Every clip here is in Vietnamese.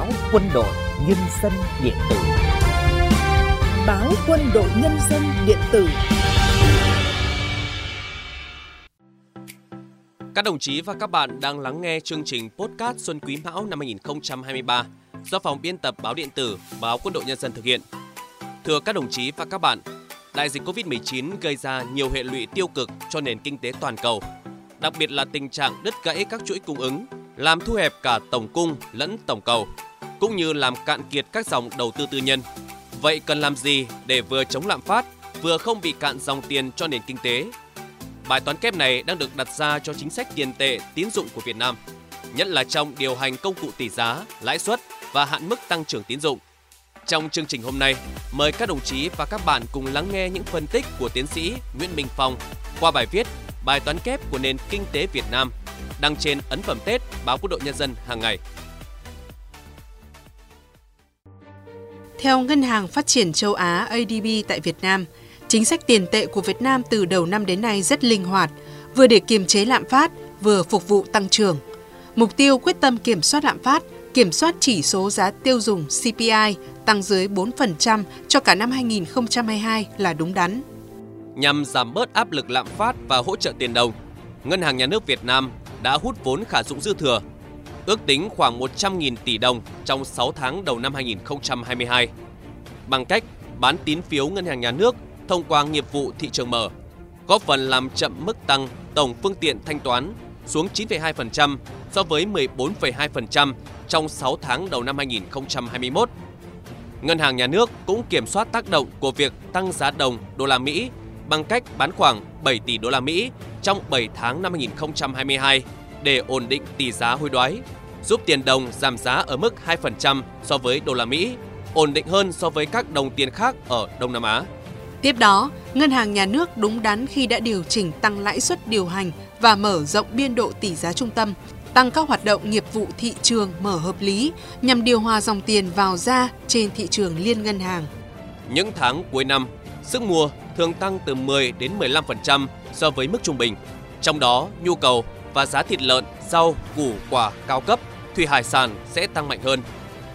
báo quân đội nhân dân điện tử. Báo quân đội nhân dân điện tử. Các đồng chí và các bạn đang lắng nghe chương trình Podcast Xuân Quý Mão năm 2023 do phòng biên tập báo điện tử Báo Quân đội Nhân dân thực hiện. Thưa các đồng chí và các bạn, đại dịch Covid-19 gây ra nhiều hệ lụy tiêu cực cho nền kinh tế toàn cầu, đặc biệt là tình trạng đứt gãy các chuỗi cung ứng, làm thu hẹp cả tổng cung lẫn tổng cầu, cũng như làm cạn kiệt các dòng đầu tư tư nhân. Vậy cần làm gì để vừa chống lạm phát, vừa không bị cạn dòng tiền cho nền kinh tế? Bài toán kép này đang được đặt ra cho chính sách tiền tệ tín dụng của Việt Nam, nhất là trong điều hành công cụ tỷ giá, lãi suất và hạn mức tăng trưởng tín dụng. Trong chương trình hôm nay, mời các đồng chí và các bạn cùng lắng nghe những phân tích của tiến sĩ Nguyễn Minh Phong qua bài viết Bài toán kép của nền kinh tế Việt Nam đăng trên ấn phẩm Tết báo Quân đội Nhân dân hàng ngày. Theo Ngân hàng Phát triển Châu Á ADB tại Việt Nam, chính sách tiền tệ của Việt Nam từ đầu năm đến nay rất linh hoạt, vừa để kiềm chế lạm phát, vừa phục vụ tăng trưởng. Mục tiêu quyết tâm kiểm soát lạm phát, kiểm soát chỉ số giá tiêu dùng CPI tăng dưới 4% cho cả năm 2022 là đúng đắn. Nhằm giảm bớt áp lực lạm phát và hỗ trợ tiền đồng, Ngân hàng Nhà nước Việt Nam đã hút vốn khả dụng dư thừa, ước tính khoảng 100.000 tỷ đồng trong 6 tháng đầu năm 2022, bằng cách bán tín phiếu Ngân hàng Nhà nước thông qua nghiệp vụ thị trường mở, góp phần làm chậm mức tăng tổng phương tiện thanh toán xuống 9,2% so với 14,2% trong 6 tháng đầu năm 2021. Ngân hàng nhà nước cũng kiểm soát tác động của việc tăng giá đồng đô la Mỹ bằng cách bán khoảng 7 tỷ đô la Mỹ trong 7 tháng năm 2022 để ổn định tỷ giá hối đoái, giúp tiền đồng giảm giá ở mức 2% so với đô la Mỹ, ổn định hơn so với các đồng tiền khác ở Đông Nam Á. Tiếp đó, Ngân hàng Nhà nước đúng đắn khi đã điều chỉnh tăng lãi suất điều hành và mở rộng biên độ tỷ giá trung tâm, tăng các hoạt động nghiệp vụ thị trường mở hợp lý nhằm điều hòa dòng tiền vào ra trên thị trường liên ngân hàng. Những tháng cuối năm, sức mua thường tăng từ 10 đến 15% so với mức trung bình. Trong đó, nhu cầu và giá thịt lợn, rau, củ quả cao cấp, thủy hải sản sẽ tăng mạnh hơn.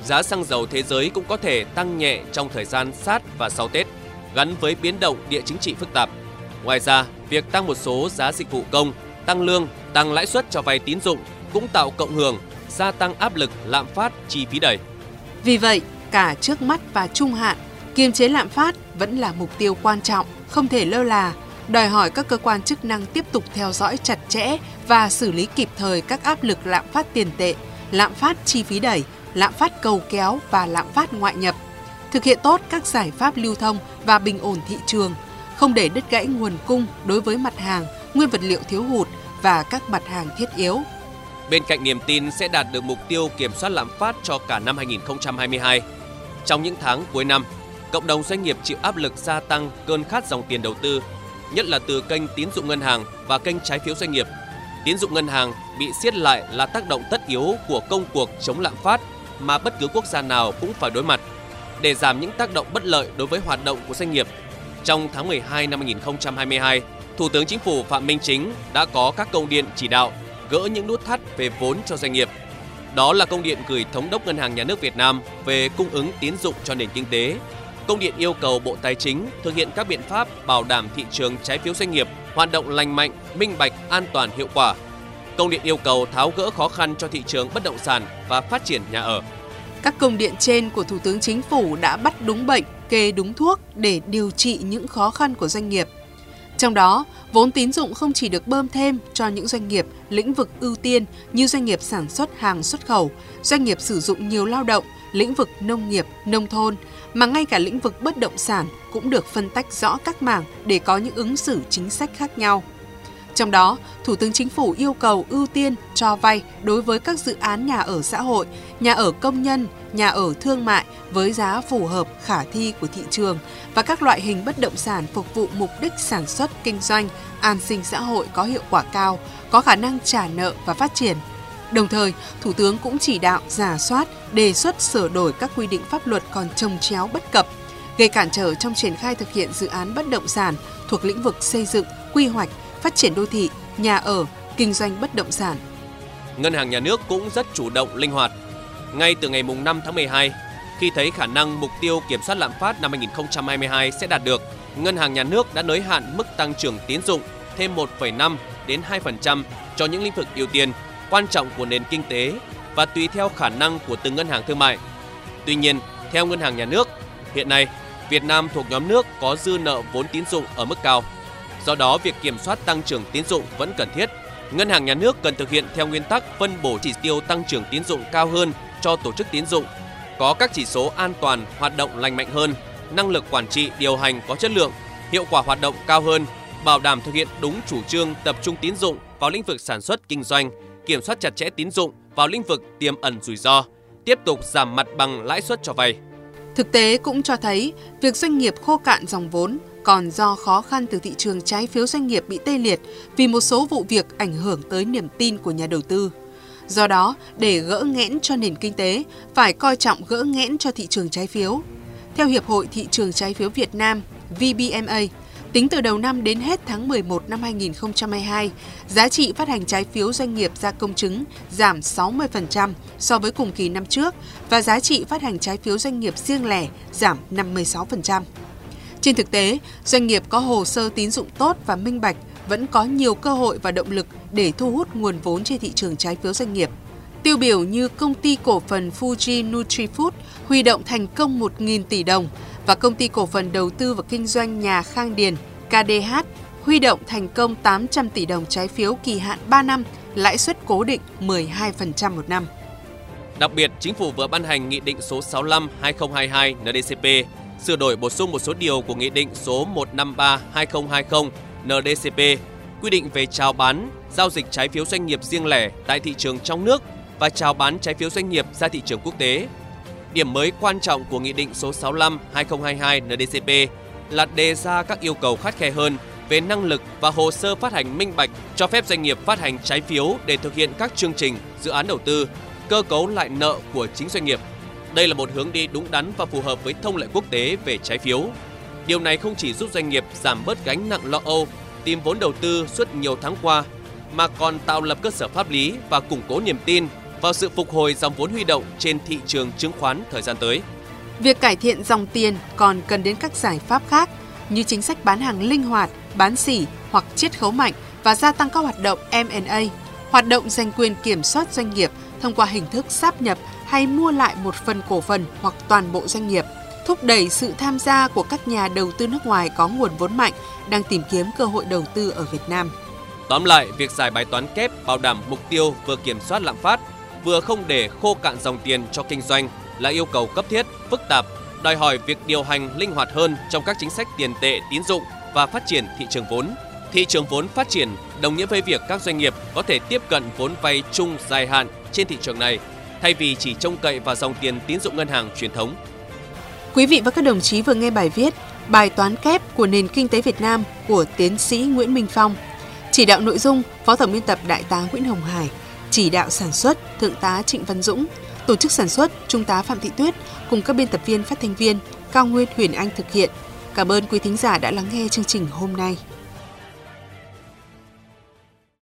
Giá xăng dầu thế giới cũng có thể tăng nhẹ trong thời gian sát và sau Tết, gắn với biến động địa chính trị phức tạp. Ngoài ra, việc tăng một số giá dịch vụ công, tăng lương, tăng lãi suất cho vay tín dụng cũng tạo cộng hưởng, gia tăng áp lực lạm phát chi phí đẩy. Vì vậy, cả trước mắt và trung hạn, kiềm chế lạm phát vẫn là mục tiêu quan trọng, không thể lơ là, đòi hỏi các cơ quan chức năng tiếp tục theo dõi chặt chẽ và xử lý kịp thời các áp lực lạm phát tiền tệ, lạm phát chi phí đẩy, lạm phát cầu kéo và lạm phát ngoại nhập. Thực hiện tốt các giải pháp lưu thông và bình ổn thị trường, không để đứt gãy nguồn cung đối với mặt hàng, nguyên vật liệu thiếu hụt và các mặt hàng thiết yếu. Bên cạnh niềm tin sẽ đạt được mục tiêu kiểm soát lạm phát cho cả năm 2022, trong những tháng cuối năm, cộng đồng doanh nghiệp chịu áp lực gia tăng cơn khát dòng tiền đầu tư, nhất là từ kênh tín dụng ngân hàng và kênh trái phiếu doanh nghiệp. Tín dụng ngân hàng bị siết lại là tác động tất yếu của công cuộc chống lạm phát mà bất cứ quốc gia nào cũng phải đối mặt. Để giảm những tác động bất lợi đối với hoạt động của doanh nghiệp, trong tháng 12 năm 2022, Thủ tướng Chính phủ Phạm Minh Chính đã có các công điện chỉ đạo gỡ những nút thắt về vốn cho doanh nghiệp. Đó là công điện gửi Thống đốc Ngân hàng Nhà nước Việt Nam về cung ứng tín dụng cho nền kinh tế. Công điện yêu cầu Bộ Tài chính thực hiện các biện pháp bảo đảm thị trường trái phiếu doanh nghiệp hoạt động lành mạnh, minh bạch, an toàn, hiệu quả. Công điện yêu cầu tháo gỡ khó khăn cho thị trường bất động sản và phát triển nhà ở. Các công điện trên của Thủ tướng Chính phủ đã bắt đúng bệnh, kê đúng thuốc để điều trị những khó khăn của doanh nghiệp. Trong đó, vốn tín dụng không chỉ được bơm thêm cho những doanh nghiệp lĩnh vực ưu tiên như doanh nghiệp sản xuất hàng xuất khẩu, doanh nghiệp sử dụng nhiều lao động, lĩnh vực nông nghiệp, nông thôn, mà ngay cả lĩnh vực bất động sản cũng được phân tách rõ các mảng để có những ứng xử chính sách khác nhau. Trong đó, Thủ tướng Chính phủ yêu cầu ưu tiên cho vay đối với các dự án nhà ở xã hội, nhà ở công nhân, nhà ở thương mại với giá phù hợp khả thi của thị trường và các loại hình bất động sản phục vụ mục đích sản xuất, kinh doanh, an sinh xã hội có hiệu quả cao, có khả năng trả nợ và phát triển. Đồng thời, Thủ tướng cũng chỉ đạo giả soát, đề xuất sửa đổi các quy định pháp luật còn trồng chéo bất cập, gây cản trở trong triển khai thực hiện dự án bất động sản thuộc lĩnh vực xây dựng, quy hoạch, phát triển đô thị, nhà ở, kinh doanh bất động sản. Ngân hàng nhà nước cũng rất chủ động linh hoạt. ngay từ ngày 5 tháng 12, khi thấy khả năng mục tiêu kiểm soát lạm phát năm 2022 sẽ đạt được, Ngân hàng Nhà nước đã nới hạn mức tăng trưởng tín dụng thêm 1,5 đến 2% cho những lĩnh vực ưu tiên quan trọng của nền kinh tế và tùy theo khả năng của từng ngân hàng thương mại. Tuy nhiên, theo Ngân hàng Nhà nước, hiện nay Việt Nam thuộc nhóm nước có dư nợ vốn tín dụng ở mức cao. Do đó, việc kiểm soát tăng trưởng tín dụng vẫn cần thiết. Ngân hàng Nhà nước cần thực hiện theo nguyên tắc phân bổ chỉ tiêu tăng trưởng tín dụng cao hơn cho tổ chức tín dụng, có các chỉ số an toàn, hoạt động lành mạnh hơn, năng lực quản trị điều hành có chất lượng, hiệu quả hoạt động cao hơn, bảo đảm thực hiện đúng chủ trương tập trung tín dụng vào lĩnh vực sản xuất kinh doanh, kiểm soát chặt chẽ tín dụng vào lĩnh vực tiềm ẩn rủi ro, tiếp tục giảm mặt bằng lãi suất cho vay. Thực tế cũng cho thấy việc doanh nghiệp khô cạn dòng vốn còn do khó khăn từ thị trường trái phiếu doanh nghiệp bị tê liệt vì một số vụ việc ảnh hưởng tới niềm tin của nhà đầu tư. Do đó, để gỡ nghẽn cho nền kinh tế, phải coi trọng gỡ nghẽn cho thị trường trái phiếu. Theo Hiệp hội Thị trường Trái phiếu Việt Nam, VBMA, tính từ đầu năm đến hết tháng 11 năm 2022, giá trị phát hành trái phiếu doanh nghiệp ra công chứng giảm 60% so với cùng kỳ năm trước và giá trị phát hành trái phiếu doanh nghiệp riêng lẻ giảm 56%. Trên thực tế, doanh nghiệp có hồ sơ tín dụng tốt và minh bạch vẫn có nhiều cơ hội và động lực để thu hút nguồn vốn trên thị trường trái phiếu doanh nghiệp. Tiêu biểu như công ty cổ phần Fuji Nutrifood huy động thành công 1.000 tỷ đồng và công ty cổ phần đầu tư và kinh doanh nhà Khang Điền KDH huy động thành công 800 tỷ đồng trái phiếu kỳ hạn 3 năm, lãi suất cố định 12% một năm. Đặc biệt, chính phủ vừa ban hành Nghị định số 65-2022 NDCP sửa đổi bổ sung một số điều của Nghị định số 153-2020 NDCP quy định về chào bán, giao dịch trái phiếu doanh nghiệp riêng lẻ tại thị trường trong nước và chào bán trái phiếu doanh nghiệp ra thị trường quốc tế. Điểm mới quan trọng của Nghị định số 65-2022 NDCP là đề ra các yêu cầu khắt khe hơn về năng lực và hồ sơ phát hành minh bạch cho phép doanh nghiệp phát hành trái phiếu để thực hiện các chương trình, dự án đầu tư, cơ cấu lại nợ của chính doanh nghiệp. Đây là một hướng đi đúng đắn và phù hợp với thông lệ quốc tế về trái phiếu. Điều này không chỉ giúp doanh nghiệp giảm bớt gánh nặng lo âu, tìm vốn đầu tư suốt nhiều tháng qua, mà còn tạo lập cơ sở pháp lý và củng cố niềm tin vào sự phục hồi dòng vốn huy động trên thị trường chứng khoán thời gian tới. Việc cải thiện dòng tiền còn cần đến các giải pháp khác như chính sách bán hàng linh hoạt, bán sỉ hoặc chiết khấu mạnh và gia tăng các hoạt động M&A, hoạt động giành quyền kiểm soát doanh nghiệp thông qua hình thức sáp nhập hay mua lại một phần cổ phần hoặc toàn bộ doanh nghiệp, thúc đẩy sự tham gia của các nhà đầu tư nước ngoài có nguồn vốn mạnh đang tìm kiếm cơ hội đầu tư ở Việt Nam. Tóm lại, việc giải bài toán kép bảo đảm mục tiêu vừa kiểm soát lạm phát, vừa không để khô cạn dòng tiền cho kinh doanh là yêu cầu cấp thiết, phức tạp, đòi hỏi việc điều hành linh hoạt hơn trong các chính sách tiền tệ, tín dụng và phát triển thị trường vốn. Thị trường vốn phát triển đồng nghĩa với việc các doanh nghiệp có thể tiếp cận vốn vay chung dài hạn trên thị trường này thay vì chỉ trông cậy vào dòng tiền tín dụng ngân hàng truyền thống. Quý vị và các đồng chí vừa nghe bài viết Bài toán kép của nền kinh tế Việt Nam của tiến sĩ Nguyễn Minh Phong. Chỉ đạo nội dung, Phó Tổng biên tập Đại tá Nguyễn Hồng Hải, chỉ đạo sản xuất Thượng tá Trịnh Văn Dũng, tổ chức sản xuất Trung tá Phạm Thị Tuyết cùng các biên tập viên phát thanh viên Cao Nguyên Huyền Anh thực hiện. Cảm ơn quý thính giả đã lắng nghe chương trình hôm nay.